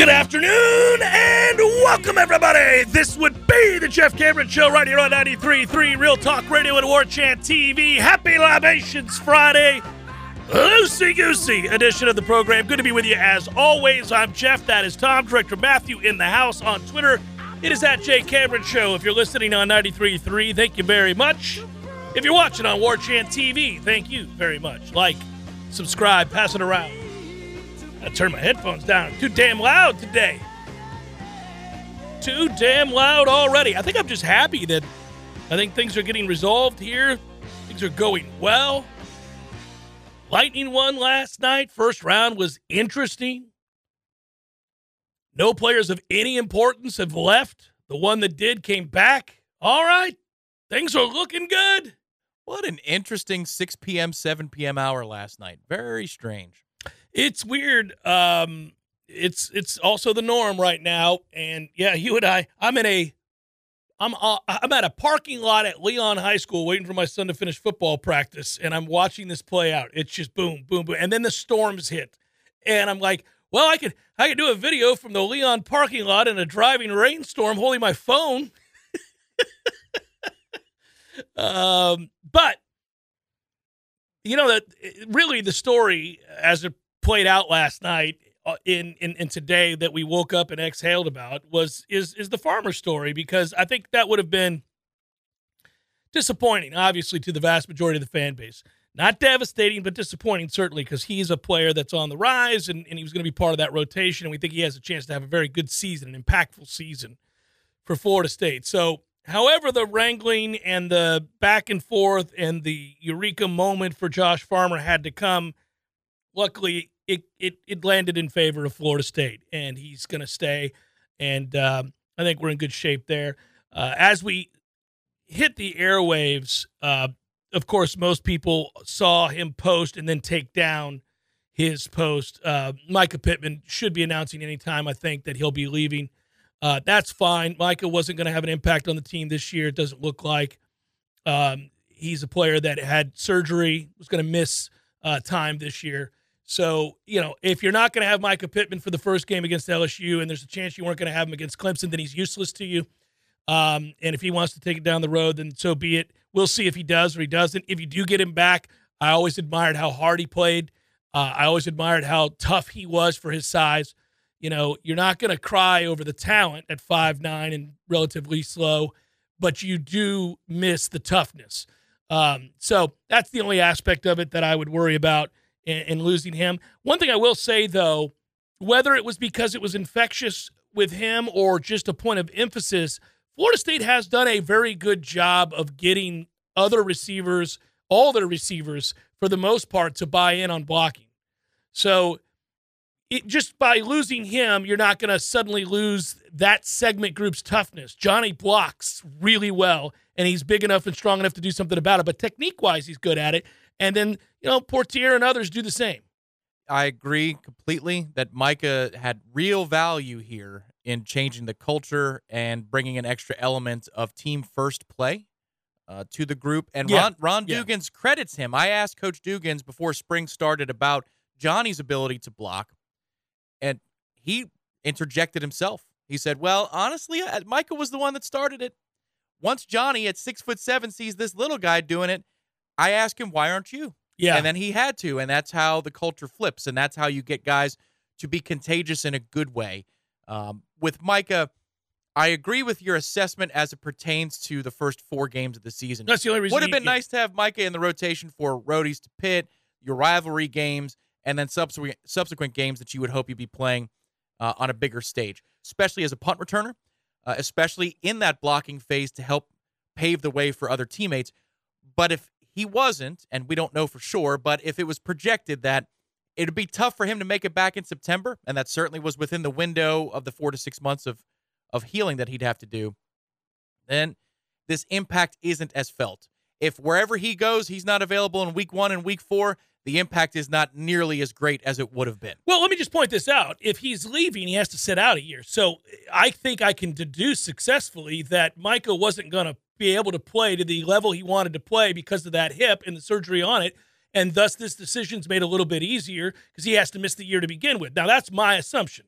Good afternoon and welcome, everybody. This would be the Jeff Cameron Show right here on 93.3 Real Talk Radio and War Chant TV. Happy Libations Friday. Loosey goosey edition of the program. Good to be with you as always. I'm Jeff. That is Tom. Director Matthew in the house on Twitter. It is at Jay Cameron Show. If you're listening on 93.3, thank you very much. If you're watching on War Chant TV, thank you very much. Like, subscribe, pass it around. I turned my headphones down. Too damn loud today. Too damn loud already. I think I'm just happy that I think things are getting resolved here. Things are going well. Lightning won last night. First round was interesting. No players of any importance have left. The one that did came back. All right. Things are looking good. What an interesting 6 p.m., 7 p.m. hour last night. Very strange. It's weird. Um, it's it's also the norm right now. And yeah, you and I, I'm in a, I'm uh, I'm at a parking lot at Leon High School waiting for my son to finish football practice, and I'm watching this play out. It's just boom, boom, boom, and then the storms hit, and I'm like, well, I could I could do a video from the Leon parking lot in a driving rainstorm, holding my phone. um, but you know that really the story as it played out last night uh, in, in in today that we woke up and exhaled about was is is the farmer story because I think that would have been disappointing, obviously, to the vast majority of the fan base. Not devastating, but disappointing certainly because he's a player that's on the rise and, and he was going to be part of that rotation. And we think he has a chance to have a very good season, an impactful season for Florida State. So, however, the wrangling and the back and forth and the eureka moment for Josh Farmer had to come luckily it, it, it landed in favor of Florida State, and he's going to stay. And um, I think we're in good shape there. Uh, as we hit the airwaves, uh, of course, most people saw him post and then take down his post. Uh, Mycah Pittman should be announcing anytime, I think, that he'll be leaving. Uh, that's fine. Mycah wasn't going to have an impact on the team this year, it doesn't look like. Um, he's a player that had surgery, was going to miss uh, time this year. So, you know, if you're not going to have Mycah Pittman for the first game against LSU and there's a chance you weren't going to have him against Clemson, then he's useless to you. Um, and if he wants to take it down the road, then so be it. We'll see if he does or he doesn't. If you do get him back, I always admired how hard he played. Uh, I always admired how tough he was for his size. You know, you're not going to cry over the talent at five nine and relatively slow, but you do miss the toughness. Um, so that's the only aspect of it that I would worry about in, in losing him. One thing I will say, though, whether it was because it was infectious with him or just a point of emphasis, Florida State has done a very good job of getting other receivers, all their receivers, for the most part, to buy in on blocking. So, it, just by losing him, you're not going to suddenly lose that segment group's toughness. Johnny blocks really well, and he's big enough and strong enough to do something about it. But technique wise, he's good at it. And then, you know, Poitier and others do the same. I agree completely that Mycah had real value here in changing the culture and bringing an extra element of team first play uh, to the group. And yeah. Ron, Ron yeah. Dugans credits him. I asked Coach Dugans before spring started about Johnny's ability to block, and he interjected himself. He said, "Well, honestly, uh, Mycah was the one that started it. Once Johnny at six foot seven sees this little guy doing it, I ask him, why aren't you? Yeah. And then he had to. And that's how the culture flips. And that's how you get guys to be contagious in a good way. Um, with Mycah, I agree with your assessment as it pertains to the first four games of the season. That's the only reason. Would have been nice to have Mycah in the rotation for roadies to pit, your rivalry games, and then subsequent subsequent games that you would hope you'd be playing uh, on a bigger stage, especially as a punt returner, uh, especially in that blocking phase to help pave the way for other teammates. But if he wasn't, and we don't know for sure, but if it was projected that it'd be tough for him to make it back in September, and that certainly was within the window of the four to six months of, of healing that he'd have to do, then this impact isn't as felt. If wherever he goes, he's not available in week one and week four, the impact is not nearly as great as it would have been. Well, let me just point this out. If he's leaving, he has to sit out a year. So I think I can deduce successfully that Michael wasn't going to be able to play to the level he wanted to play because of that hip and the surgery on it. And thus, this decision's made a little bit easier because he has to miss the year to begin with. Now, that's my assumption.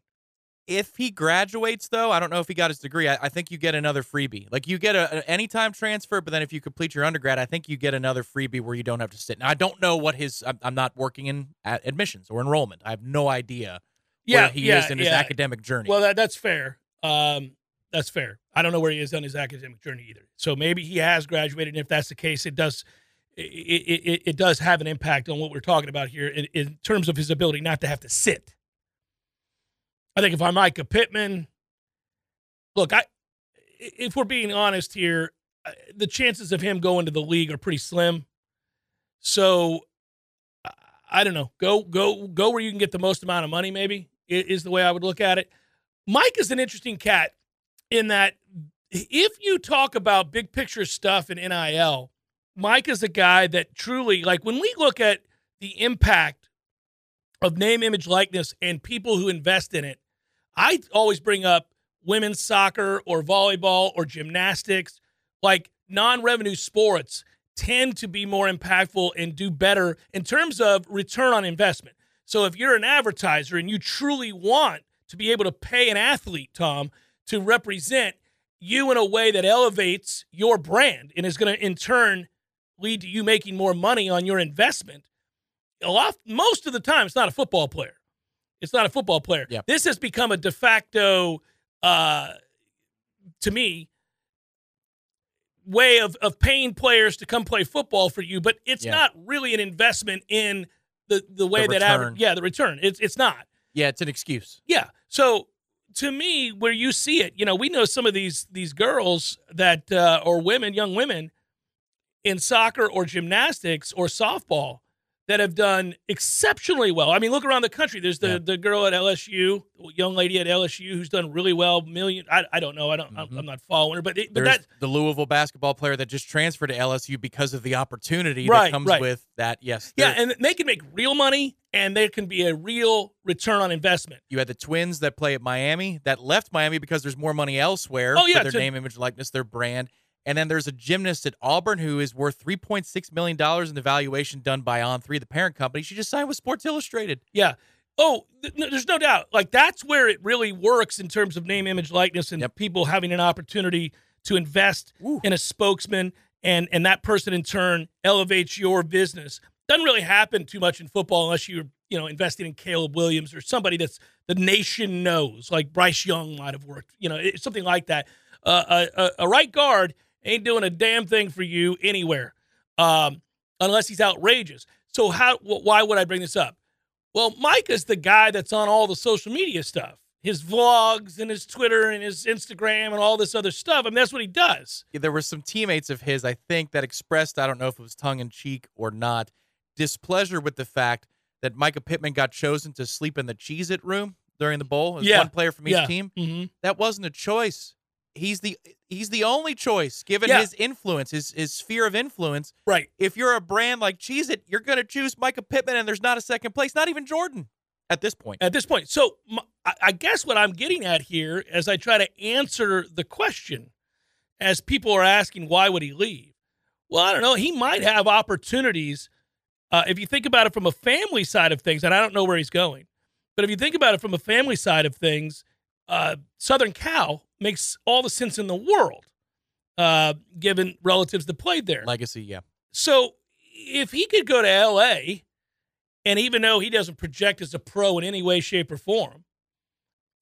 If he graduates, though, I don't know if he got his degree. I, I think you get another freebie. Like you get a, an anytime transfer, but then if you complete your undergrad, I think you get another freebie where you don't have to sit. Now I don't know what his. I'm, I'm not working in at admissions or enrollment. I have no idea Yeah, where he yeah, is in his academic journey. Well, that, that's fair. Um, that's fair. I don't know where he is on his academic journey either. So maybe he has graduated, and if that's the case, it does it, it, it, does have an impact on what we're talking about here in, in terms of his ability not to have to sit. I think if I'm Mycah Pittman, look, I if we're being honest here, the chances of him going to the league are pretty slim. So I don't know. Go go go where you can get the most amount of money. Maybe is the way I would look at it. Mike is an interesting cat in that if you talk about big picture stuff in NIL, Mike is a guy that truly, like when we look at the impact of name, image, likeness, and people who invest in it, I always bring up women's soccer or volleyball or gymnastics, like non revenue sports tend to be more impactful and do better in terms of return on investment. So if you're an advertiser and you truly want to be able to pay an athlete, Tom, to represent you in a way that elevates your brand and is going to in turn lead to you making more money on your investment. A lot, most of the time, it's not a football player. It's not a football player. Yep. This has become a de facto, uh, to me, way of, of paying players to come play football for you, but it's Yeah. not really an investment in the, the way The that aver- return. yeah the return it's it's not yeah, it's an excuse. yeah. So to me, where you see it, you know, we know some of these these girls that uh, or women, young women in soccer or gymnastics or softball that have done exceptionally well. I mean, look around the country. There's the Yeah. the girl at LSU, young lady at LSU who's done really well. Million, I, I don't know. I don't. I'm- Mhm. I'm not following her, but it, but that the Louisville basketball player that just transferred to LSU because of the opportunity Right, that comes right. with that. Yes. yeah, and they can make real money, and there can be a real return on investment. you had the twins that play at Miami that left Miami because there's more money elsewhere Oh, yeah, for their to- name, image, likeness, their brand. And then there's a gymnast at Auburn who is worth $3.6 million in the valuation done by On3, the parent company. She just signed with Sports Illustrated. Yeah. Oh, th- no, there's no doubt. Like that's where it really works in terms of name, image, likeness, and Yep. people having an opportunity to invest Ooh. in a spokesman, and and that person in turn elevates your business. Doesn't really happen too much in football unless you're you know investing in Caleb Williams or somebody that's the nation knows, like Bryce Young might have worked, you know, something like that. Uh, a, a, a right guard ain't doing a damn thing for you anywhere, um, unless he's outrageous. So how? wh- Why would I bring this up? Well, Mike is the guy that's on all the social media stuff, his vlogs and his Twitter and his Instagram and all this other stuff. I mean, that's what he does. There were some teammates of his, I think, that expressed, I don't know if it was tongue in cheek or not, displeasure with the fact that Mycah Pittman got chosen to sleep in the Cheez It room during the bowl as Yeah. one player from each Yeah. team. Mm-hmm. That wasn't a choice. He's the he's the only choice given Yeah. his influence, his his sphere of influence. Right. If you're a brand like Cheez It, you're going to choose Mycah Pittman, and there's not a second place, not even Jordan at this point. At this point, so I guess what I'm getting at here, as I try to answer the question, as people are asking, why would he leave? Well, I don't know. He might have opportunities. Uh, if you think about it from a family side of things, and I don't know where he's going, but if you think about it from a family side of things, uh, Southern Cal makes all the sense in the world, uh, given relatives that played there. Legacy, yeah. So if he could go to LA, and even though he doesn't project as a pro in any way, shape, or form,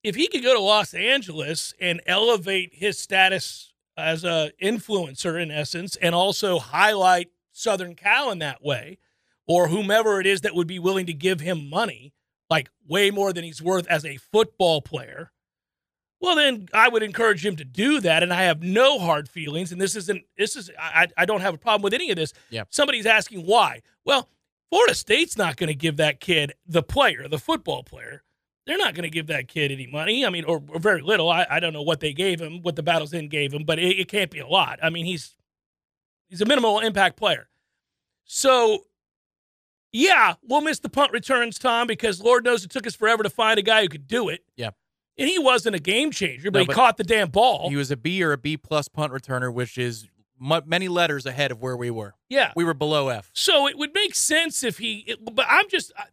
if he could go to Los Angeles and elevate his status as a influencer in essence, and also highlight Southern Cal in that way, or whomever it is that would be willing to give him money, like way more than he's worth as a football player, well, then I would encourage him to do that. And I have no hard feelings. And this isn't, this is, I, I don't have a problem with any of this. Yeah. Somebody's asking why. Well, Florida State's not going to give that kid, the player, the football player, they're not going to give that kid any money. I mean, or, or very little. I, I don't know what they gave him, what the Battle's End gave him, but it, it can't be a lot. I mean, he's he's a minimal impact player. So, yeah, we'll miss the punt returns, Tom, because Lord knows it took us forever to find a guy who could do it. Yeah. And he wasn't a game changer, but No, he caught the damn ball. He was a B or a B plus punt returner, which is mu- many letters ahead of where we were. yeah. We were below F. So it would make sense if he, it, but I'm just, I,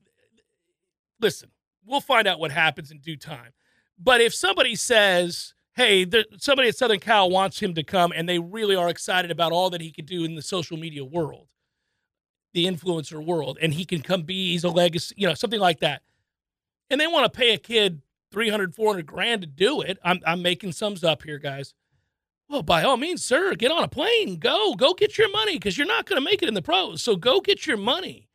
listen, we'll find out what happens in due time. But if somebody says, hey, there, somebody at Southern Cal wants him to come and they really are excited about all that he could do in the social media world, the influencer world, and he can come be, he's a legacy, you know, something like that. And they want to pay a kid 300, 400 grand to do it. I'm, I'm making sums up here, guys. Well, by all means, sir, get on a plane, go, go get your money because you're not going to make it in the pros. So go get your money.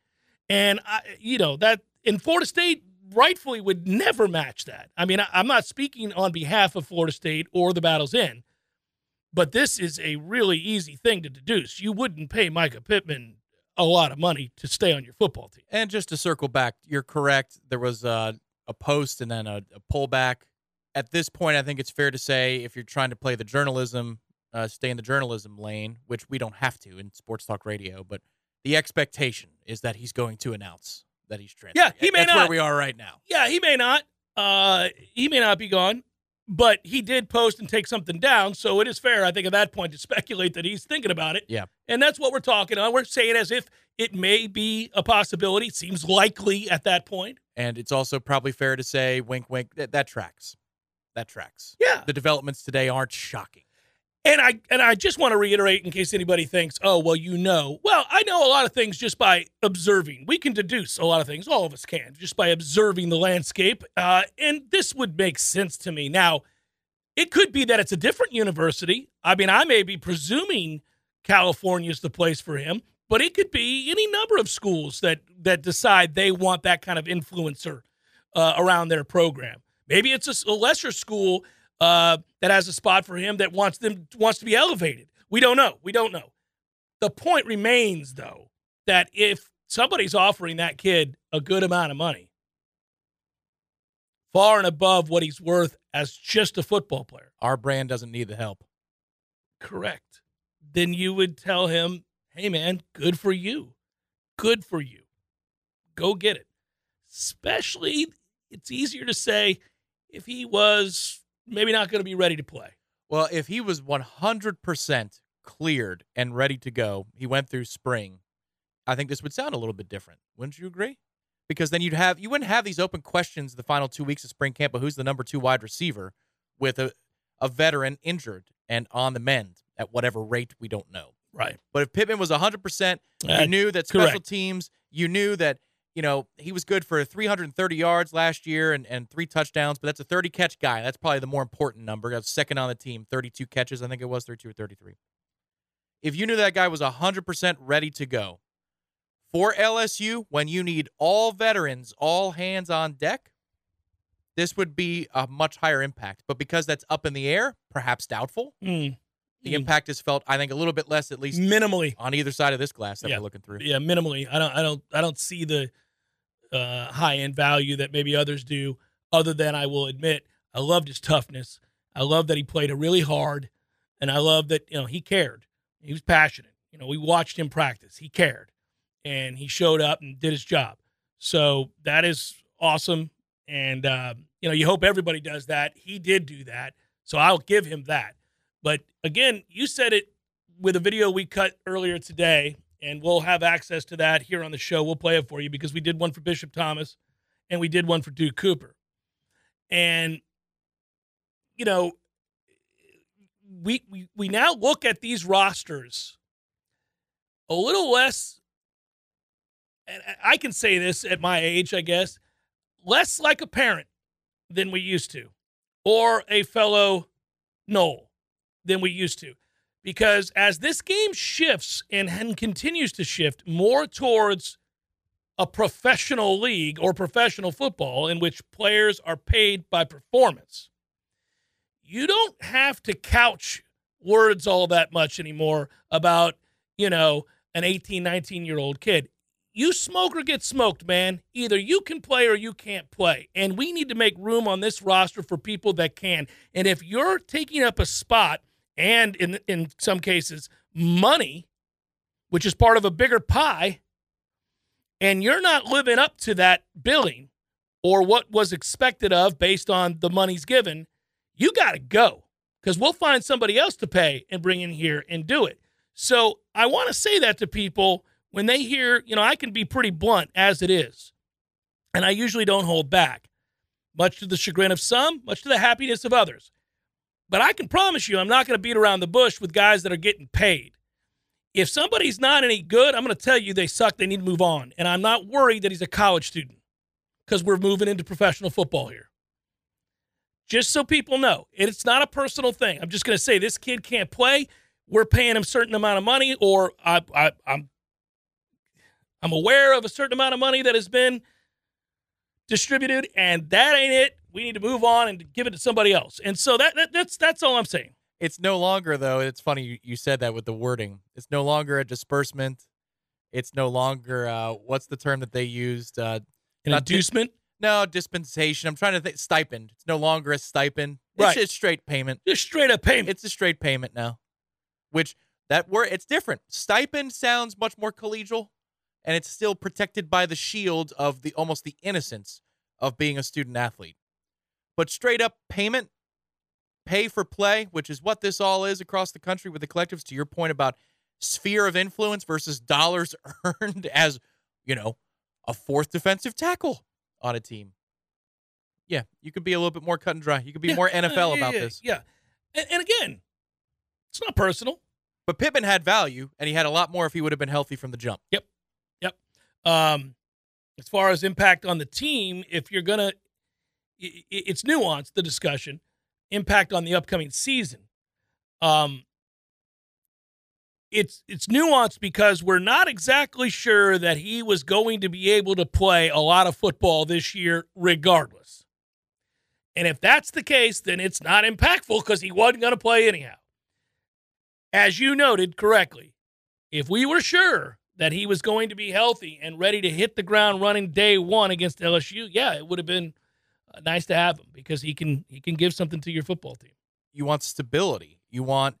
And I, you know that in Florida State, rightfully would never match that. I mean, I, I'm not speaking on behalf of Florida State or the Battle's End, but this is a really easy thing to deduce. You wouldn't pay Mycah Pittman a lot of money to stay on your football team. And just to circle back, you're correct. There was a, a post and then a, a pullback at this point, I think it's fair to say if you're trying to play the journalism, uh, stay in the journalism lane, which we don't have to in sports talk radio, but the expectation is that he's going to announce that he's transferring. Yeah, he may That's not. where we are right now. Yeah, he may not. Uh, he may not be gone, but he did post and take something down. So it is fair, I think, at that point to speculate that he's thinking about it. Yeah. And that's what we're talking on. We're saying as if it may be a possibility. It seems likely at that point. And it's also probably fair to say, wink, wink, that, that tracks. That tracks. Yeah. The developments today aren't shocking. And I and I just want to reiterate in case anybody thinks, oh well, you know. Well, I know a lot of things just by observing. We can deduce a lot of things. All of us can just by observing the landscape. Uh, and this would make sense to me. Now, it could be that it's a different university. I mean, I may be presuming California's the place for him, but it could be any number of schools that that decide they want that kind of influencer uh, around their program. Maybe it's a, a lesser school uh, that has a spot for him that wants them wants to be elevated. We don't know. We don't know. The point remains, though, that if somebody's offering that kid a good amount of money, far and above what he's worth as just a football player, Our brand doesn't need the help. correct, then you would tell him, hey, man, good for you. Good for you. Go get it. Especially, it's easier to say if he was maybe not going to be ready to play. Well, if he was 100% cleared and ready to go, he went through spring, I think this would sound a little bit different. Wouldn't you agree? Because then you'd have you wouldn't have these open questions the final 2 weeks of spring camp But who's the number 2 wide receiver with a a veteran injured and on the mend at whatever rate we don't know. Right. But if Pittman was 100%, you Uh, knew that special correct. teams, you knew that, you know, he was good for 330 yards last year and, and three touchdowns, but that's a 30 catch guy. That's probably the more important number. That's second on the team, 32 catches, I think it was 32 or 33. If you knew that guy was 100% ready to go for LSU when you need all veterans, all hands on deck, this would be a much higher impact. But because that's up in the air, perhaps doubtful, Mm. The Mm. impact is felt, I think, a little bit less, at least minimally. on either side of this glass that Yeah. we're looking through. Yeah, minimally. I don't I don't I don't see the uh, high end value that maybe others do. Other than I will admit, I loved his toughness. I love that he played really hard, and I love that you know he cared. He was passionate. You know, we watched him practice. He cared, and he showed up and did his job. So that is awesome. And uh, you know, you hope everybody does that. He did do that, so I'll give him that. But again, you said it with a video we cut earlier today, and we'll have access to that here on the show. We'll play it for you because we did one for Bishop Thomas and we did one for Duke Cooper. And, you know, we, we, we now look at these rosters a little less, and I can say this at my age, I guess, less like a parent than we used to, or a fellow Nole than we used to because as this game shifts and, continues to shift more towards a professional league or professional football in which players are paid by performance, you don't have to couch words all that much anymore about, you know, an 18, 19 year old kid. You smoke or get smoked, man. Either you can play or you can't play. And we need to make room on this roster for people that can. And if you're taking up a spot, and in in some cases money which is part of a bigger pie and you're not living up to that billing or what was expected of based on the money's given you got to go because we'll find somebody else to pay and bring in here and do it so i want to say that to people when they hear you know i can be pretty blunt as it is and i usually don't hold back much to the chagrin of some, much to the happiness of others. But I can promise you, I'm not going to beat around the bush with guys that are getting paid. If somebody's not any good, I'm going to tell you they suck. They need to move on. And I'm not worried that he's a college student because we're moving into professional football here. Just so people know, it's not a personal thing. I'm just going to say this kid can't play. We're paying him a certain amount of money, or I, I, I'm I'm aware of a certain amount of money that has been distributed, and that ain't it. We need to move on and give it to somebody else. And so that, that that's that's all I'm saying. It's no longer though. It's funny you, you said that with the wording. It's no longer a disbursement. It's no longer uh, what's the term that they used? Uh, An Not di- inducement, no dispensation. I'm trying to think. Stipend. It's no longer a stipend. It's Right. just straight payment. just straight up payment. It's a straight payment now, which that word it's different. Stipend sounds much more collegial, and it's still protected by the shield of the almost the innocence of being a student athlete. But straight up payment, pay for play, which is what this all is across the country with the collectives. To your point about sphere of influence versus dollars earned as you know a fourth defensive tackle on a team. Yeah, you could be a little bit more cut and dry. You could be Yeah, more uh, NFL yeah, about yeah, this. Yeah. And, and again, it's not personal. But Pittman had value, and he had a lot more if he would have been healthy from the jump. Yep. Yep. Um, as far as impact on the team, if you're gonna, it's nuanced the discussion. Impact on the upcoming season. Um, it's it's nuanced because we're not exactly sure that he was going to be able to play a lot of football this year, regardless. And if that's the case, then it's not impactful because he wasn't going to play anyhow. As you noted correctly, if we were sure that he was going to be healthy and ready to hit the ground running day one against LSU, yeah, it would have been nice to have him because he can he can give something to your football team. You want stability. You want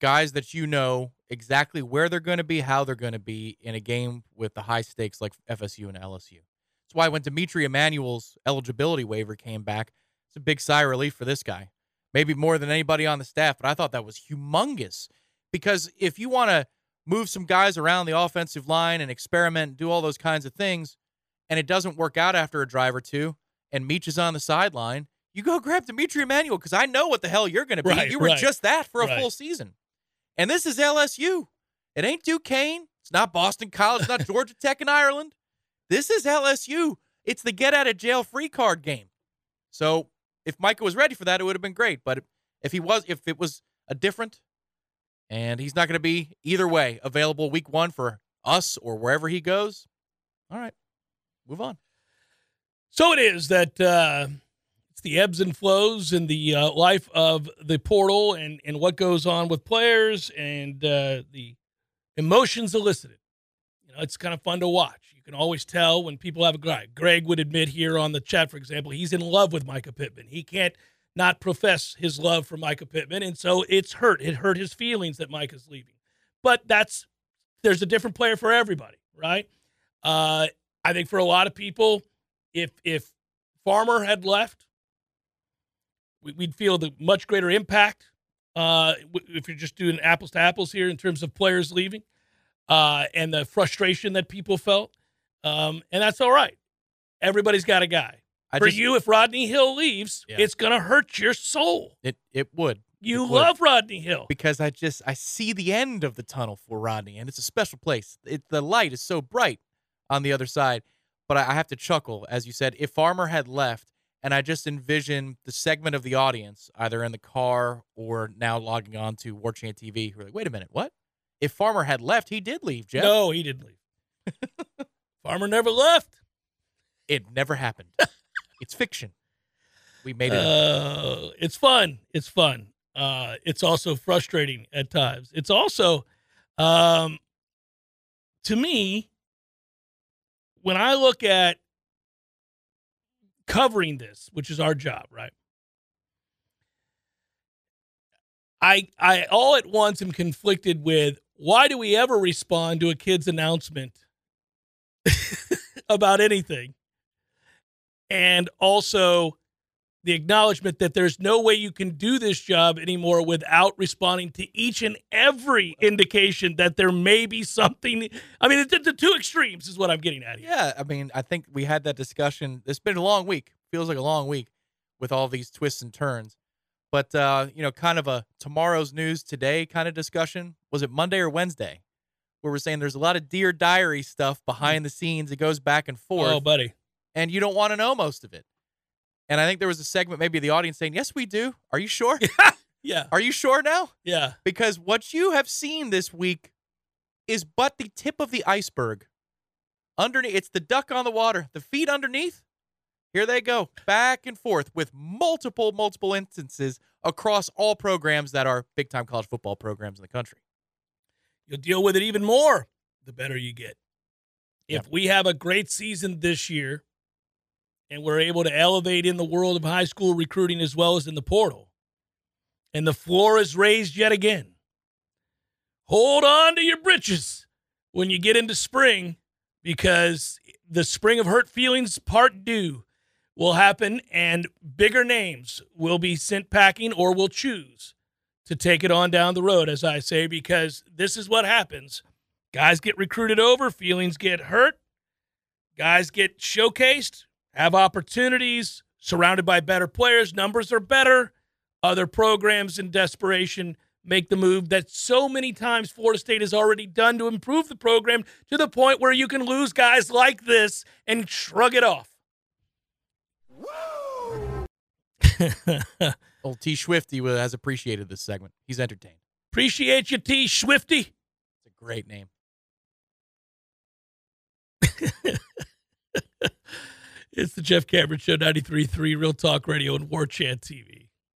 guys that you know exactly where they're going to be, how they're going to be in a game with the high stakes like FSU and LSU. That's why when D'Mitri Emmanuel's eligibility waiver came back, it's a big sigh of relief for this guy. Maybe more than anybody on the staff, but I thought that was humongous because if you want to move some guys around the offensive line and experiment and do all those kinds of things, and it doesn't work out after a drive or two, and Meach is on the sideline, you go grab D'Mitri Emmanuel because I know what the hell you're going to be. Right, you were right, just that for a right. full season. And this is LSU. It ain't Duquesne. It's not Boston College. It's not Georgia Tech in Ireland. This is LSU. It's the get out of jail free card game. So if Mycah was ready for that, it would have been great. But if he was, if it was a different, and he's not going to be either way available week one for us or wherever he goes, all right, move on. So it is that uh, it's the ebbs and flows in the uh, life of the portal and, and what goes on with players and uh, the emotions elicited. You know, it's kind of fun to watch. You can always tell when people have a guy. Greg would admit here on the chat, for example, he's in love with Mycah Pittman. He can't not profess his love for Mycah Pittman, and so it's hurt. It hurt his feelings that Mycah's leaving. But that's there's a different player for everybody, right? Uh, I think for a lot of people, if if Farmer had left, we- we'd feel the much greater impact. Uh, if you're just doing apples to apples here in terms of players leaving, uh, and the frustration that people felt, um, and that's all right. Everybody's got a guy. I For just, you, if Rodney Hill leaves, Yeah. it's gonna hurt your soul. it it would You It would. love Rodney Hill. because I just I see the end of the tunnel for Rodney, and it's a special place. It, the light is so bright on the other side. But I, have to chuckle, as you said, if Farmer had left, and I just envision the segment of the audience, either in the car or now logging on to War Chant TV, who are like, wait a minute, what? If Farmer had left, he did leave, Jeff. No, he didn't leave. Farmer never left. It never happened. it's fiction. We made it. Uh, it's fun. It's fun. Uh, it's also frustrating at times. It's also, um, to me, when I look at covering this, which is our job, right? I I all at once am conflicted with why do we ever respond to a kid's announcement about anything? And also the acknowledgement that there's no way you can do this job anymore without responding to each and every indication that there may be something. I mean, the, the two extremes is what I'm getting at here. Yeah, I mean, I think we had that discussion. It's been a long week. Feels like a long week. with all these twists and turns. But uh, you know, kind of a tomorrow's news today kind of discussion. Was it Monday or Wednesday? Where we're saying there's a lot of Dear Diary stuff behind the scenes. It goes back and forth. Oh, buddy. And you don't want to know most of it. And I think there was a segment, maybe the audience saying, Yes, we do. Are you sure? Yeah. Are you sure now? Yeah. Because what you have seen this week is but the tip of the iceberg. Underneath, it's the duck on the water. The feet underneath, here they go, back and forth with multiple, multiple instances across all programs that are big time college football programs in the country. You'll deal with it even more the better you get. If we have a great season this year and we're able to elevate in the world of high school recruiting as well as in the portal, and the floor is raised yet again, hold on to your britches when you get into spring because the spring of hurt feelings part due will happen and bigger names will be sent packing or will choose to take it on down the road, as I say, because this is what happens. Guys get recruited over, feelings get hurt, guys get showcased, have opportunities, surrounded by better players, numbers are better. Other programs in desperation make the move that so many times Florida State has already done to improve the program to the point where you can lose guys like this and shrug it off. Old T. Swifty has appreciated this segment. He's entertained. Appreciate you, T. Swifty. It's a great name. It's the Jeff Cameron Show, 93.3 Real Talk Radio and War Chant TV.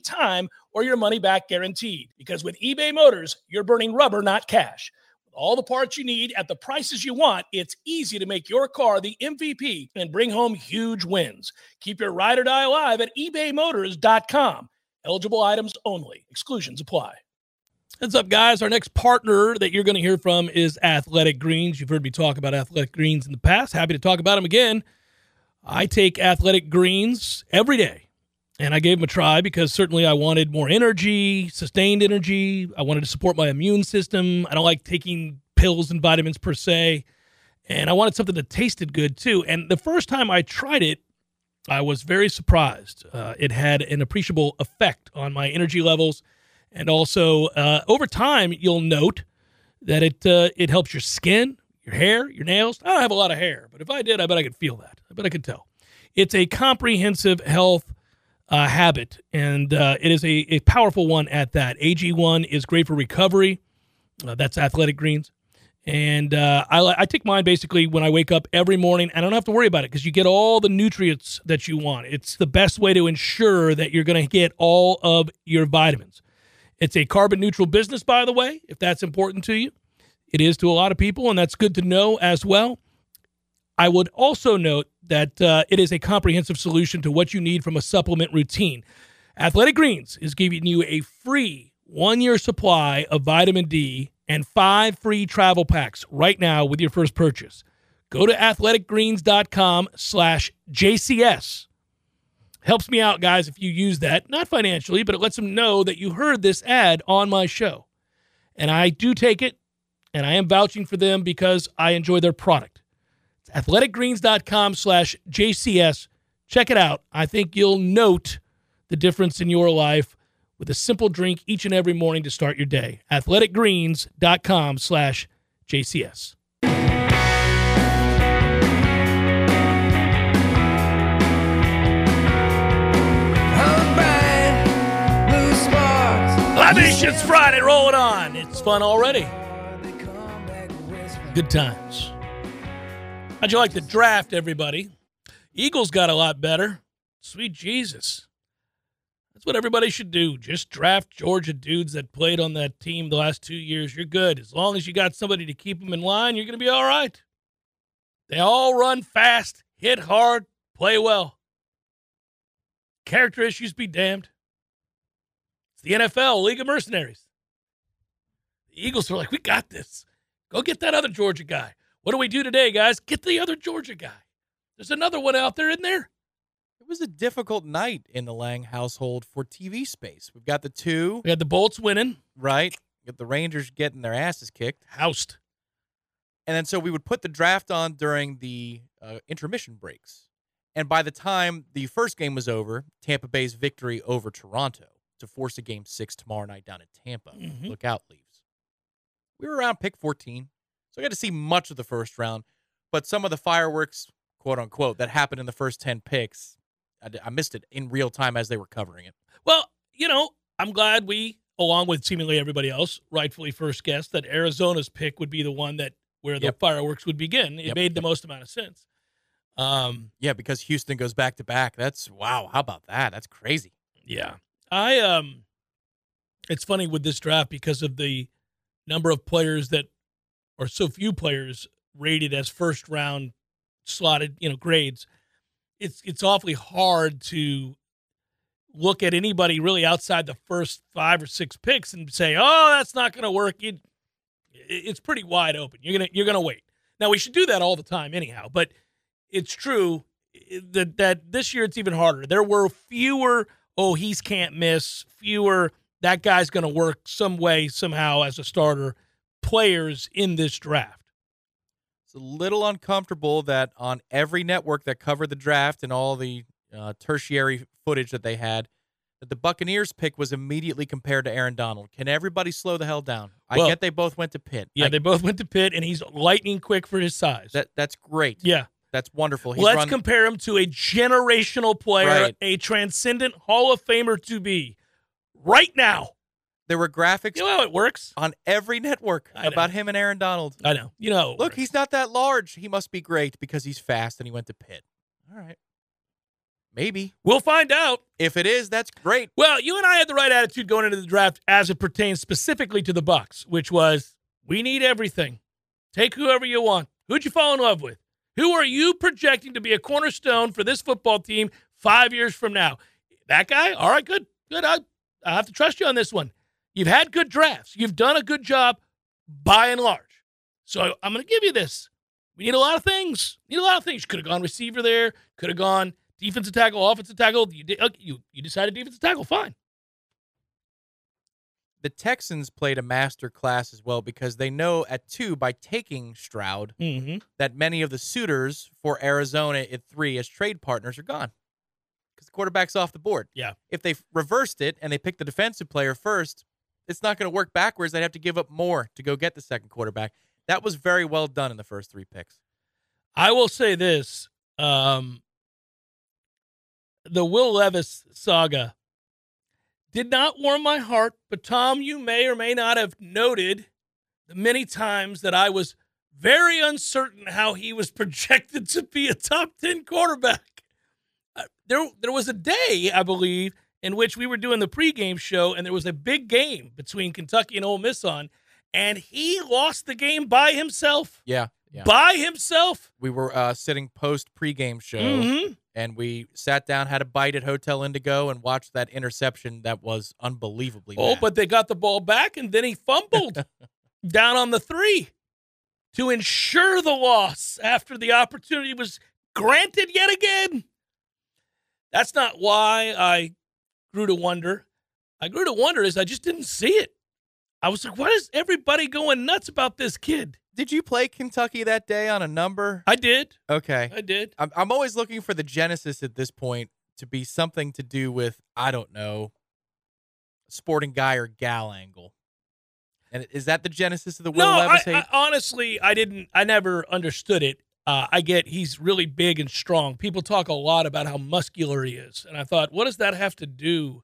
time or your money back guaranteed. Because with eBay Motors, you're burning rubber, not cash. With all the parts you need at the prices you want, it's easy to make your car the MVP and bring home huge wins. Keep your ride or die alive at ebaymotors.com. Eligible items only, exclusions apply. What's up, guys? Our next partner that you're going to hear from is Athletic Greens. You've heard me talk about Athletic Greens in the past. Happy to talk about them again. I take Athletic Greens every day, and I gave them a try because certainly I wanted more energy, sustained energy. I wanted to support my immune system. I don't like taking pills and vitamins per se, and I wanted something that tasted good too. And the first time I tried it, I was very surprised. Uh, it had an appreciable effect on my energy levels. And also, uh, over time, you'll note that it uh, it helps your skin, your hair, your nails. I don't have a lot of hair, but if I did, I bet I could feel that. I bet I could tell. It's a comprehensive health uh, habit, and uh, it is a, a powerful one at that. AG1 is great for recovery. Uh, that's Athletic Greens. And uh, I, I take mine basically when I wake up every morning. I don't have to worry about it because you get all the nutrients that you want. It's the best way to ensure that you're going to get all of your vitamins. It's a carbon neutral business, by the way, if that's important to you. It is to a lot of people, and that's good to know as well. I would also note that uh, it is a comprehensive solution to what you need from a supplement routine. Athletic Greens is giving you a free one year supply of vitamin D and five free travel packs right now with your first purchase. Go to athleticgreens.com slash JCS. Helps me out, guys, if you use that. Not financially, but it lets them know that you heard this ad on my show. And I do take it, and I am vouching for them because I enjoy their product. It's athleticgreens.com slash JCS. Check it out. I think you'll note the difference in your life with a simple drink each and every morning to start your day. athleticgreens.com slash JCS. Libations Friday, roll it on. It's fun already. Good times. How'd you like the draft, everybody? Eagles got a lot better. Sweet Jesus. That's what everybody should do. Just draft Georgia dudes that played on that team the last two years. You're good. As long as you got somebody to keep them in line, you're going to be all right. They all run fast, hit hard, play well. Character issues be damned. It's the NFL, League of Mercenaries. The Eagles are like, we got this. Go get that other Georgia guy. What do we do today, guys? Get the other Georgia guy. There's another one out there in there. It was a difficult night in the Lang household for TV space. We've got the two, We had the Bolts winning, right? Got the Rangers getting their asses kicked. housed. And then so we would put the draft on during the uh, intermission breaks. And by the time the first game was over, Tampa Bay's victory over Toronto to force a game six tomorrow night down in Tampa. Mhm. Look out, Leafs. We were around pick 14. So I got to see much of the first round. But some of the fireworks, quote unquote, that happened in the first 10 picks, I missed it in real time as they were covering it. Well, you know, I'm glad we, along with seemingly everybody else, rightfully first guessed that Arizona's pick would be the one that where the Yep. fireworks would begin. It Yep. made the most amount of sense. Um, Yeah, because Houston goes back to back. That's wow. How about that? That's crazy. yeah, I um, it's funny with this draft because of the number of players that, or so few players rated as first round slotted, you know, grades. It's it's awfully hard to look at anybody really outside the first five or six picks and say, "Oh, that's not going to work." It, it's pretty wide open. You're gonna you're gonna wait. Now we should do that all the time, anyhow. But it's true that that this year it's even harder. There were fewer. Oh, he's can't miss. Fewer. That guy's going to work some way somehow as a starter. Players in this draft. It's a little uncomfortable that on every network that covered the draft and all the uh, tertiary footage that they had, that the Buccaneers pick was immediately compared to Aaron Donald. Can everybody slow the hell down? I Well- get they both went to Pitt. Yeah, I- they both went to Pitt, and he's lightning quick for his size. that that's great. yeah. That's wonderful. He's Let's run, compare him to a generational player, Right. a transcendent Hall of Famer to be right now. There were graphics You know how it works? on every network about him and Aaron Donald. I know. You know. Look, works. he's not that large. He must be great because he's fast and he went to Pitt. All right. Maybe. We'll find out. If it is, that's great. Well, you and I had the right attitude going into the draft as it pertains specifically to the Bucks, which was we need everything. Take whoever you want. Who'd you fall in love with? Who are you projecting to be a cornerstone for this football team five years from now? That guy? All right, good. Good. I, I have to trust you on this one. You've had good drafts. You've done a good job by and large. So I'm going to give you this. We need a lot of things. Need a lot of things. You could have gone receiver there. Could have gone defensive tackle, offensive tackle. You did. You you decided defensive tackle. Fine. The Texans played a master class as well because they know at two by taking Stroud Mm-hmm. that many of the suitors for Arizona at three as trade partners are gone because the quarterback's off the board. Yeah. If they reversed it and they picked the defensive player first, it's not going to work backwards. They'd have to give up more to go get the second quarterback. That was very well done in the first three picks. I will say this: um, the Will Levis saga did not warm my heart. But Tom, you may or may not have noted the many times that I was very uncertain how he was projected to be a top ten quarterback. Uh, there, there was a day, I believe, in which we were doing the pregame show, and there was a big game between Kentucky and Ole Miss on, and he lost the game by himself. Yeah. Yeah. By himself. we were uh, sitting post pregame show Mhm. and we sat down, had a bite at Hotel Indigo, and watched that interception that was unbelievably Oh, bad. but they got the ball back and then he fumbled down on the three to ensure the loss after the opportunity was granted yet again. That's not why I grew to wonder. I grew to wonder is I just didn't see it. I was like, what is everybody going nuts about this kid? Did you play Kentucky that day on a number? I did. Okay. I did. I'm, I'm always looking for the genesis at this point to be something to do with, I don't know, sporting guy or gal angle. And is that the genesis of the Will no, Levis I. I, honestly, I didn't. I never understood it. Uh, I get he's really big and strong. People talk a lot about how muscular he is, and I thought, what does that have to do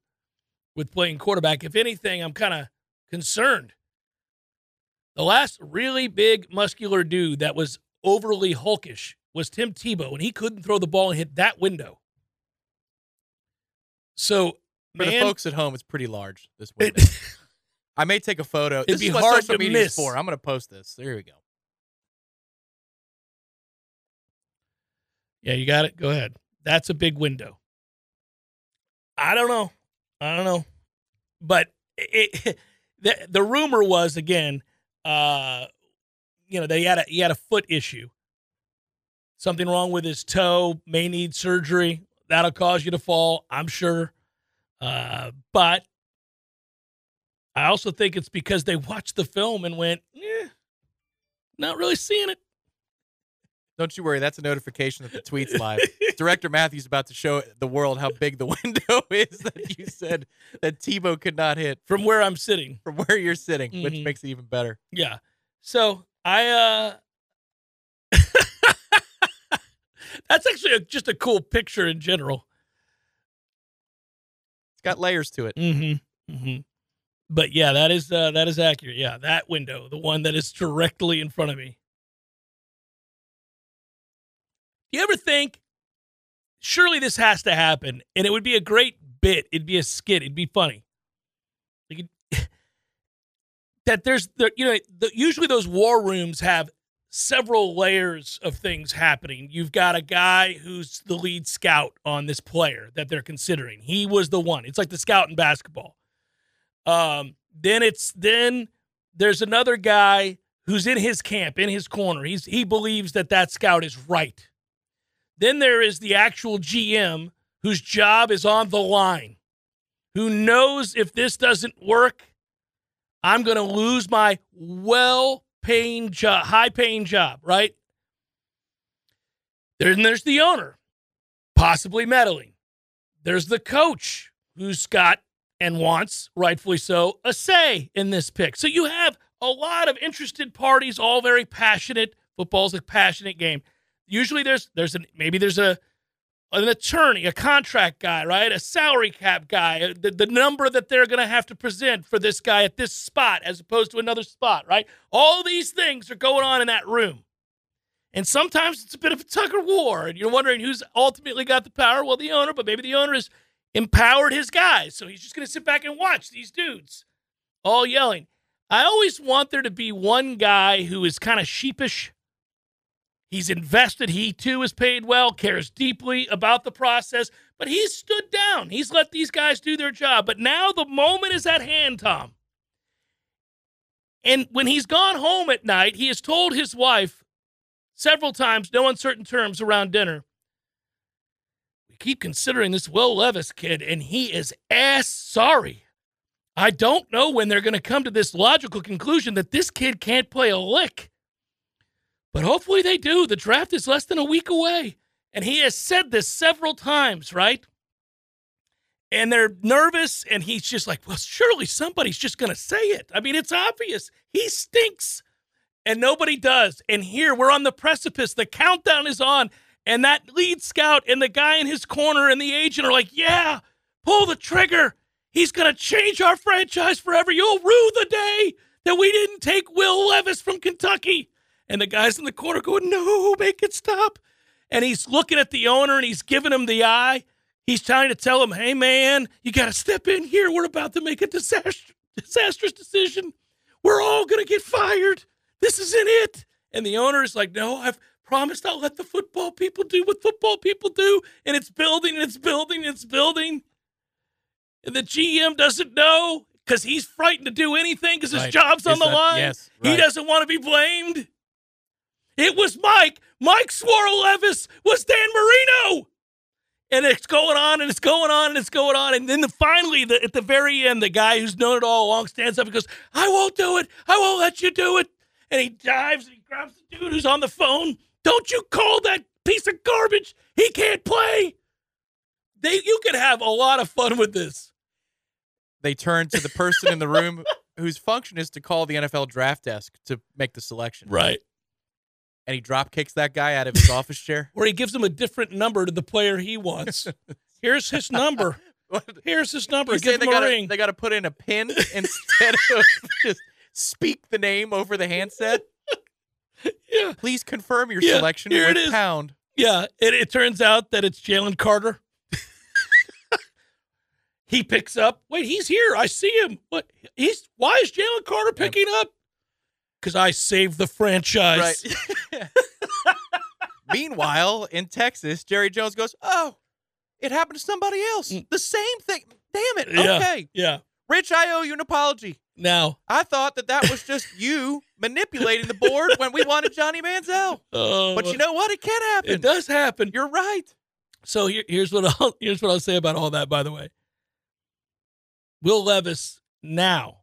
with playing quarterback? If anything, I'm kind of concerned. The last really big muscular dude that was overly hulkish was Tim Tebow, and he couldn't throw the ball and hit that window. So, for the folks at home, it's pretty large. This it- I may take a photo. It'd this be hard to miss. is for. I'm going to post this. There we go. Yeah, you got it. Go ahead. That's a big window. I don't know. I don't know. But it, the the rumor was again, uh, you know, that he had a he had a foot issue. Something wrong with his toe, may need surgery. That'll cause you to fall, I'm sure. Uh, but I also think it's because they watched the film and went, eh, not really seeing it. Don't you worry. That's a notification that the tweet's live. Director Matthews about to show the world how big the window is that you said that Tebow could not hit From where I'm sitting. from where you're sitting, which Mhm. makes it even better. Yeah. So I uh That's actually a, just a cool picture in general. It's got layers to it. Mm-hmm. Mm-hmm. But yeah, that is uh, that is accurate. Yeah, that window, the one that is directly in front of me. Do you ever think surely this has to happen and it would be a great bit, it'd be a skit, it'd be funny. Like that there's the you know, the, usually those war rooms have several layers of things happening. You've got a guy who's the lead scout on this player that they're considering. He was the one. It's like the scout in basketball. Um, then it's then there's another guy who's in his camp, in his corner. He's he believes that that scout is right. Then there is the actual GM whose job is on the line, who knows if this doesn't work, I'm going to lose my well-paying job, high-paying job, right? Then there's the owner, possibly meddling. There's the coach who's got and wants, rightfully so, a say in this pick. So you have a lot of interested parties, all very passionate. Football's a passionate game. Usually there's there's an maybe there's a an attorney, a contract guy, right? A salary cap guy, uh, the, the number that they're going to have to present for this guy at this spot as opposed to another spot, right? All these things are going on in that room. And sometimes it's a bit of a tug of war, and you're wondering who's ultimately got the power. Well, the owner, but maybe the owner has empowered his guys, so he's just going to sit back and watch these dudes all yelling. I always want there to be one guy who is kind of sheepish. He's invested. He too is paid well, cares deeply about the process, but he's stood down. He's let these guys do their job. But now the moment is at hand, Tom. And when he's gone home at night, he has told his wife several times, no uncertain terms around dinner, we keep considering this Will Levis kid, and he is ass sorry. I don't know when they're going to come to this logical conclusion that this kid can't play a lick. But hopefully they do. The draft is less than a week away. And he has said this several times, right? And they're nervous, and he's just like, well, surely somebody's just going to say it. I mean, it's obvious. He stinks, and nobody does. And here we're on the precipice. The countdown is on, and that lead scout and the guy in his corner and the agent are like, yeah, pull the trigger. He's going to change our franchise forever. You'll rue the day that we didn't take Will Levis from Kentucky. And the guys in the corner going, no, make it stop. And he's looking at the owner and he's giving him the eye. He's trying to tell him, hey, man, you got to step in here. We're about to make a disaster, disastrous decision. We're all going to get fired. This isn't it. And the owner is like, no, I've promised I'll let the football people do what football people do. And it's building and it's building and it's building. And the GM doesn't know because he's frightened to do anything because his Right. job's on Is the that- line. yes, He doesn't want to be blamed. It was Mike. Mike swore Levis was Dan Marino. And it's going on and it's going on and it's going on. And then the, finally, the, at the very end, the guy who's known it all along stands up and goes, I won't do it. I won't let you do it. And he dives and he grabs the dude who's on the phone. Don't you call that piece of garbage. He can't play. They, you could have a lot of fun with this. They turn to the person in the room whose function is to call the NFL draft desk to make the selection. Right. And he drop kicks that guy out of his office chair. Where he gives him a different number to the player he wants. Here's his number. Here's his number. You Give say they a gotta, ring. they got to put in a pin instead of just speak the name over the handset. yeah. Please confirm your Yeah, selection here with it is. pound. Yeah. It, it turns out that it's Jalen Carter. he picks up. Wait, he's here. I see him. What? He's why is Jalen Carter picking up? Because I saved the franchise. Right. Meanwhile, in Texas, Jerry Jones goes, "Oh, It happened to somebody else. Mm. The same thing. Damn it. Yeah. Okay. Yeah. Rich, I owe you an apology. Now, I thought that that was just you manipulating the board when we wanted Johnny Manziel. uh, But you know what? It can happen. it does happen. You're right. So here, here's what I'll here's what I'll say about all that. By the way, Will Levis now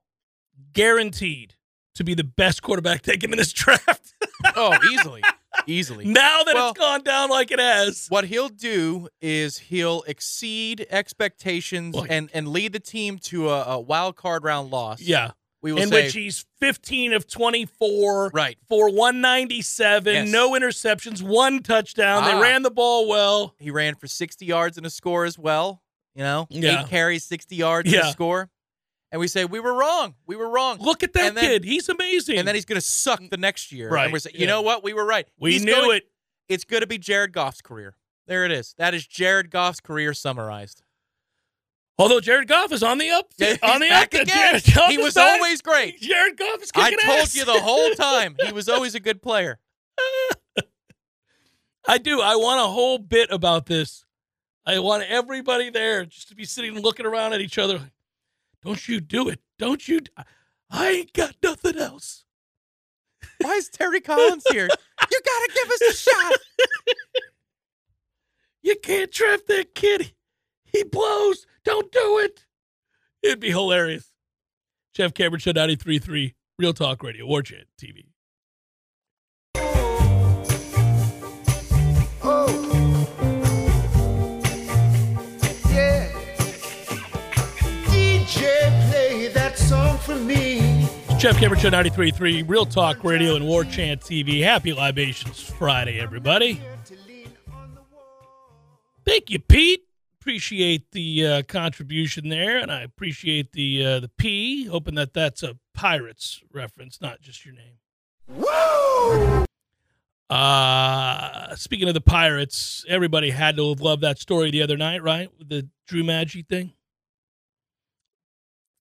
guaranteed to be the best quarterback taken in this draft. Oh, easily. Easily. now that Well- it's gone down like it has, What he'll do is he'll exceed expectations Well, and, and lead the team to a, a wild card round loss. yeah, We will in say, which he's 15 of 24 right. for 197, Yes. no interceptions, one touchdown. Ah. They ran the ball well. He ran for 60 yards and a score as well. You know, Yeah. eight carries, 60 yards and Yeah. a score. And we say, we were wrong. We were wrong. Look at that then- kid; he's amazing. And then he's going to suck the next year. Right, And we're saying, yeah. you know what? We were right. we He's knew going- it. It's going to be Jared Goff's career. There it is. That is Jared Goff's career summarized. Although Jared Goff is on the up, Yeah, on the back up. again. He was back. always great. Jared Goff is I told ass. you the whole time he was always a good player. I do. I want a whole bit about this. I want everybody there just to be sitting and looking around at each other. Don't you do it. Don't you. I ain't got nothing else. Why is Terry Collins here? You got to give us a shot. You can't draft that kid. He blows. Don't do it. It'd be hilarious. Jeff Cameron Show 93.3, Real Talk Radio, Warchant TV. For me. Jeff Cameron Show 93.3, Real Talk Radio and Warchant TV. Happy Libations Friday, everybody. Thank you, Pete. Appreciate the uh, contribution there, and I appreciate the uh, the P. Hoping that that's a Pirates reference, not just your name. Woo! Uh, speaking of the Pirates, everybody had to have loved that story the other night, right? The Drew Maggi thing.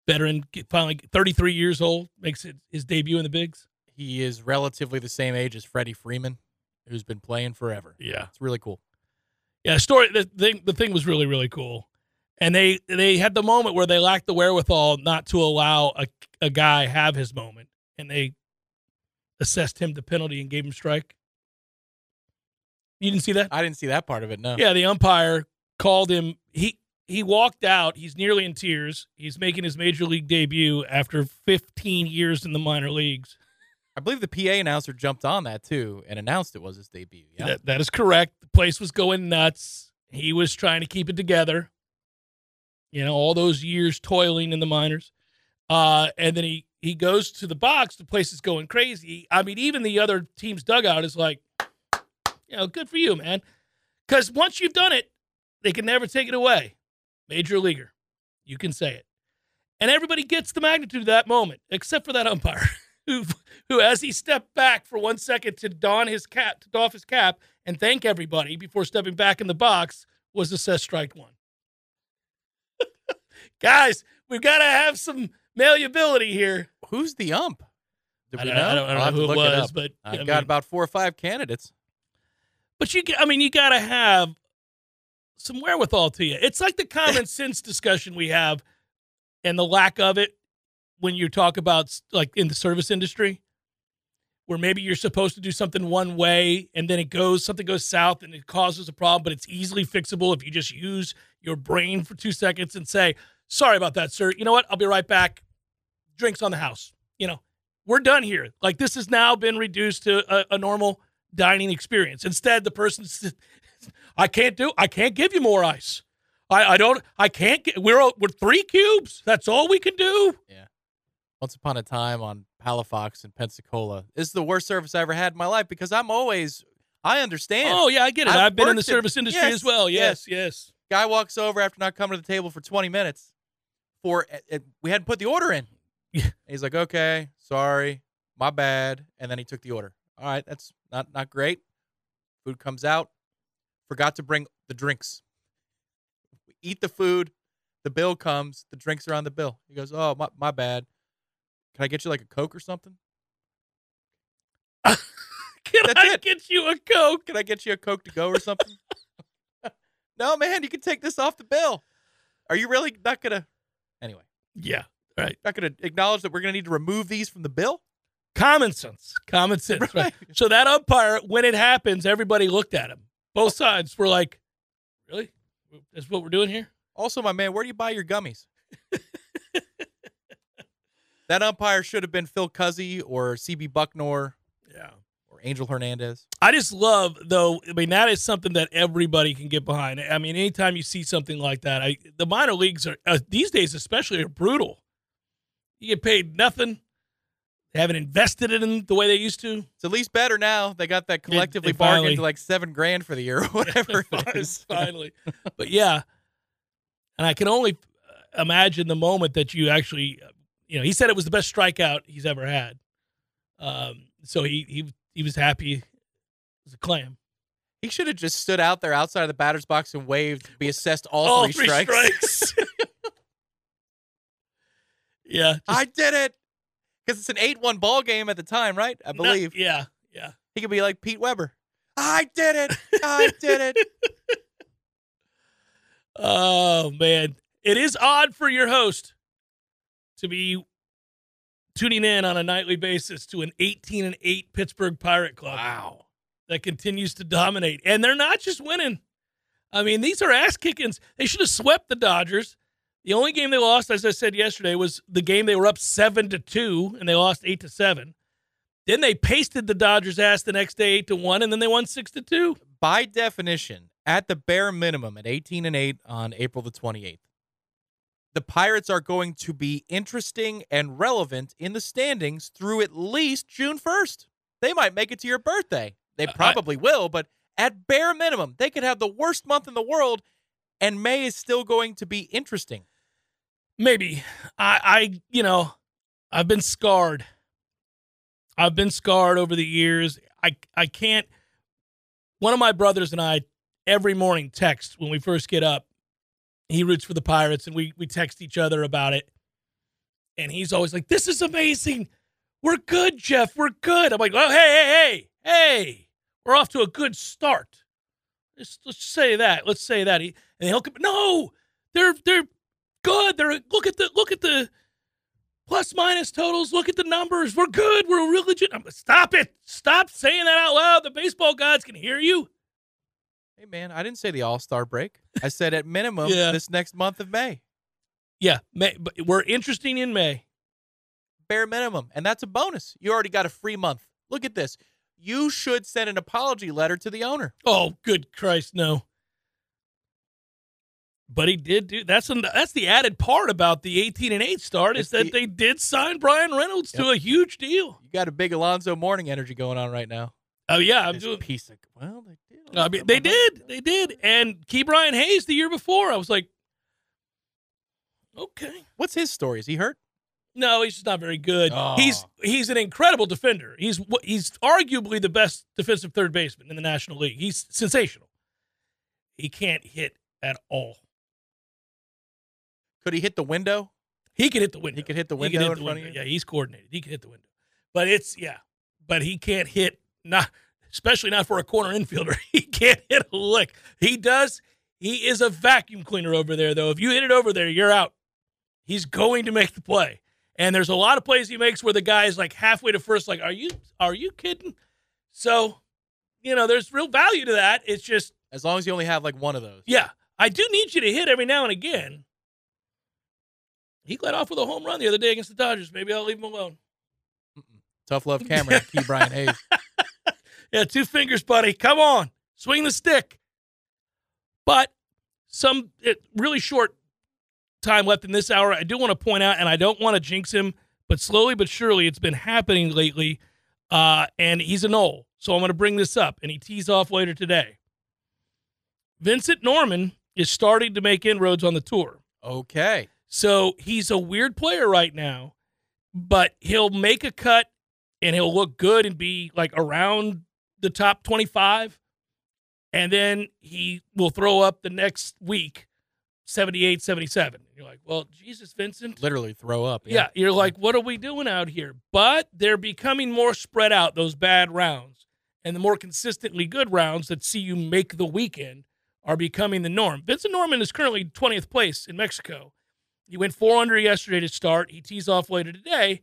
Veteran, finally 33 years old, makes it his debut in the bigs. He is relatively the same age as Freddie Freeman, who's been playing forever. Yeah. It's really cool. Yeah, story. The thing, the thing was really, really cool, and they they had the moment where they lacked the wherewithal not to allow a a guy have his moment, and they assessed him the penalty and gave him strike. You didn't see that? I didn't see that part of it. No. Yeah, the umpire called him. He he walked out. He's nearly in tears. He's making his major league debut after 15 years in the minor leagues. I believe the PA announcer jumped on that too and announced it was his debut. Yeah. That, that is correct. The place was going nuts. He was trying to keep it together. You know, all those years toiling in the minors. Uh, and then he he goes to the box. The place is going crazy. I mean, even the other team's dugout is like, you know, good for you, man. Because once you've done it, they can never take it away. Major leaguer, you can say it. And everybody gets the magnitude of that moment, except for that umpire, who, who, as he stepped back for one second to don his cap, to doff his cap, and thank everybody before stepping back in the box, was assessed strike one. Guys, we've got to have some malleability here. Who's the ump? I don't, I don't, I don't know have to who it look was, up. but I've I got about four or five candidates. But you, I mean, you got to have some wherewithal to you. It's like the common sense discussion we have, and the lack of it when you talk about like in the service industry, where maybe you're supposed to do something one way, and then it goes something goes south, and it causes a problem, but it's easily fixable if you just use your brain for two seconds and say, "Sorry about that, sir. You know what? I'll be right back. Drinks on the house. You know, we're done here. Like this has now been reduced to a, a normal." dining experience. Instead, the person says, I can't do, I can't give you more ice. I, I don't, I can't get, we're, we're three cubes. That's all we can do. Yeah. Once upon a time on Palafox in Pensacola. This is the worst service I ever had in my life because I'm always, I understand. Oh, yeah, I get it. I've I've, been in the it. service industry Yes, as well. Yes, yes. Guy walks over after not coming to the table for 20 minutes. For we hadn't put the order in. Yeah. He's like, "Okay, sorry, my bad." And then he took the order. All right, that's not not great. Food comes out. Forgot to bring the drinks. We eat the food. The bill comes. The drinks are on the bill. He goes, "Oh, my my bad. Can I get you like a coke or something? Can That's I it. get you a Coke? Can I get you a coke to go or something?" no, man, you can take this off the bill. Are you really not gonna? Anyway, Yeah, right. not gonna acknowledge that we're gonna need to remove these from the bill. Common sense. Common sense. Right. Right. So that umpire, when it happens, everybody looked at him. Both sides were like, "Really? That's what we're doing here?" Also, my man, where do you buy your gummies? that umpire should have been Phil Cuzzi or CB Bucknor Yeah. or Angel Hernandez. I just love though. I mean, that is something that everybody can get behind. I mean, anytime you see something like that, I the minor leagues are uh, these days especially are brutal. You get paid nothing. They haven't invested it in the way they used to. It's at least better now. They got that collectively finally- bargained to like seven grand for the year or whatever it is. Finally, but yeah, and I can only imagine the moment that you actually, you know, he said it was the best strikeout he's ever had. Um, so he he he was happy as a clam. He should have just stood out there outside of the batter's box and waved, to be assessed all, three, strikes. strikes. yeah, just I did it. Because it's an 8 1 ball game at the time, right? I believe. yeah, yeah. He could be like Pete Weber. I did it. I did it. Oh man, it is odd for your host to be tuning in on a nightly basis to an 18 and 8 Pittsburgh Pirate Club. Wow. That continues to dominate. And they're not just winning. I mean, these are ass kickings. They should have swept the Dodgers. The only game they lost, as I said yesterday, was the game they were up 7 to 2 and they lost 8 to 7. Then they pasted the Dodgers ass the next day 8 to 1 and then they won 6 to 2. By definition, at the bare minimum, at 18 and 8 on April the 28th, the Pirates are going to be interesting and relevant in the standings through at least June 1st. They might make it to your birthday. They I- probably will, but at bare minimum, they could have the worst month in the world, and May is still going to be interesting. Maybe. I, I, you know, I've been scarred. I've been scarred over the years. I, I can't. One of my brothers and I, every morning, text when we first get up. He roots for the Pirates, and we we text each other about it. And he's always like, "This is amazing. We're good, Jeff. We're good." I'm like, "Oh, hey, hey, hey, hey. We're off to a good start. Let's let's say that. Let's say that." He, and he'll come. No, they're they're good. They're look at the look at the plus minus totals. Look at the numbers. We're good. We're real legit. I'm, stop it. Stop saying that out loud. The baseball gods can hear you. Hey, man, I didn't say the All Star break. I said at minimum Yeah. this next month of May. Yeah, May, but we're interesting in May. bare minimum. And that's a bonus. You already got a free month. Look at this. You should send an apology letter to the owner. Oh, good Christ, no. But he did do that's an, that's the added part about the 18 and 8 start is It's that the- they did sign Bryan Reynolds to a huge deal. You got a big Alonzo Mourning energy going on right now. Oh yeah, I'm This doing piece of well, they did. I mean, they did. They did. And Ke'Bryan Hayes the year before, I was like, okay. What's his story? Is he hurt? No, he's just not very good. Oh. He's he's an incredible defender. He's he's arguably the best defensive third baseman in the National League. He's sensational. He can't hit at all. Could he hit the window? He could hit the window. He could hit the window can hit in the front of window. you. Yeah, he's coordinated. He can hit the window. But it's yeah. But he can't hit not especially not for a corner infielder. He can't hit a lick. He does. He is a vacuum cleaner over there though. If you hit it over there, you're out. He's going to make the play. And there's a lot of plays he makes where the guy is like halfway to first like, "Are you are you kidding?" So, you know, there's real value to that. It's just As long as you only have like one of those. yeah, I do need you to hit every now and again. He led off with a home run the other day against the Dodgers. Maybe I'll leave him alone. Tough love camera, Ke'Bryan Hayes. Yeah, two fingers, buddy. Come on, swing the stick. But some it, really short time left in this hour. I do want to point out, and I don't want to jinx him, but slowly but surely it's been happening lately. Uh, and he's a Nole, so I'm going to bring this up, and he tees off later today. Vincent Norrman is starting to make inroads on the tour. Okay. So he's a weird player right now, but he'll make a cut and he'll look good and be like around the top 25. And then he will throw up the next week 78, 77. You're like, well, Jesus, Vincent. Literally throw up. Yeah. you're like, what are we doing out here? But they're becoming more spread out, those bad rounds. And the more consistently good rounds that see you make the weekend are becoming the norm. Vincent Norrman is currently 20th place in Mexico. He went four under yesterday to start. He tees off later today.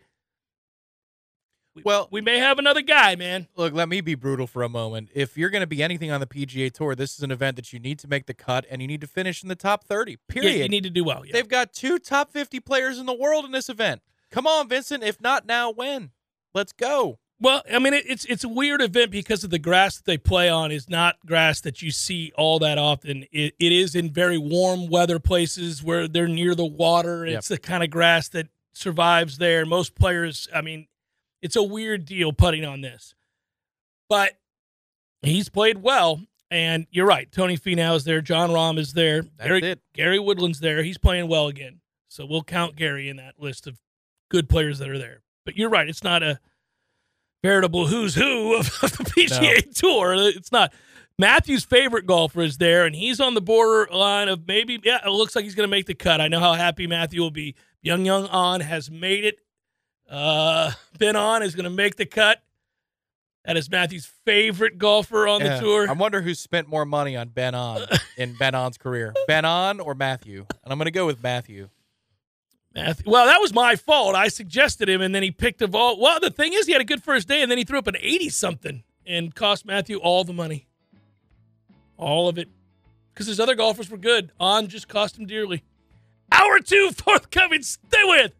We- Well- we may have another guy, man. Look, let me be brutal for a moment. If you're going to be anything on the PGA Tour, this is an event that you need to make the cut and you need to finish in the top 30. Period. Yeah, you need to do well. Yeah. They've got two top 50 players in the world in this event. Come on, Vincent. If not now, when? Let's go. Well, I mean, it, it's it's a weird event because of the grass that they play on is not grass that you see all that often. It, it is in very warm weather places where they're near the water. Yep. It's the kind of grass that survives there. Most players, I mean, it's a weird deal putting on this, but he's played well. And you're right. Tony Finau is there. Jon Rahm is there. That's Gary, it. Gary Woodland's there. He's playing well again. So we'll count Gary in that list of good players that are there. But you're right. It's not a veritable who's who of, of the PGA Tour. It's not. Matthew's favorite golfer is there, and he's on the borderline of maybe, yeah, it looks like he's going to make the cut. I know how happy Matthew will be. Young Young On has made it. Uh, ben An is going to make the cut. That is Matthew's favorite golfer on Yeah. the tour. I wonder who spent more money on Ben An in Ben An's career. Ben An or Matthew? And I'm going to go with Matthew. Matthew. Well, that was my fault. I suggested him, and then he picked a ball. Well, the thing is, he had a good first day, and then he threw up an 80 something and cost Matthew all the money. All of it. Because his other golfers were good. On just cost him dearly. Hour two, forthcoming. Stay with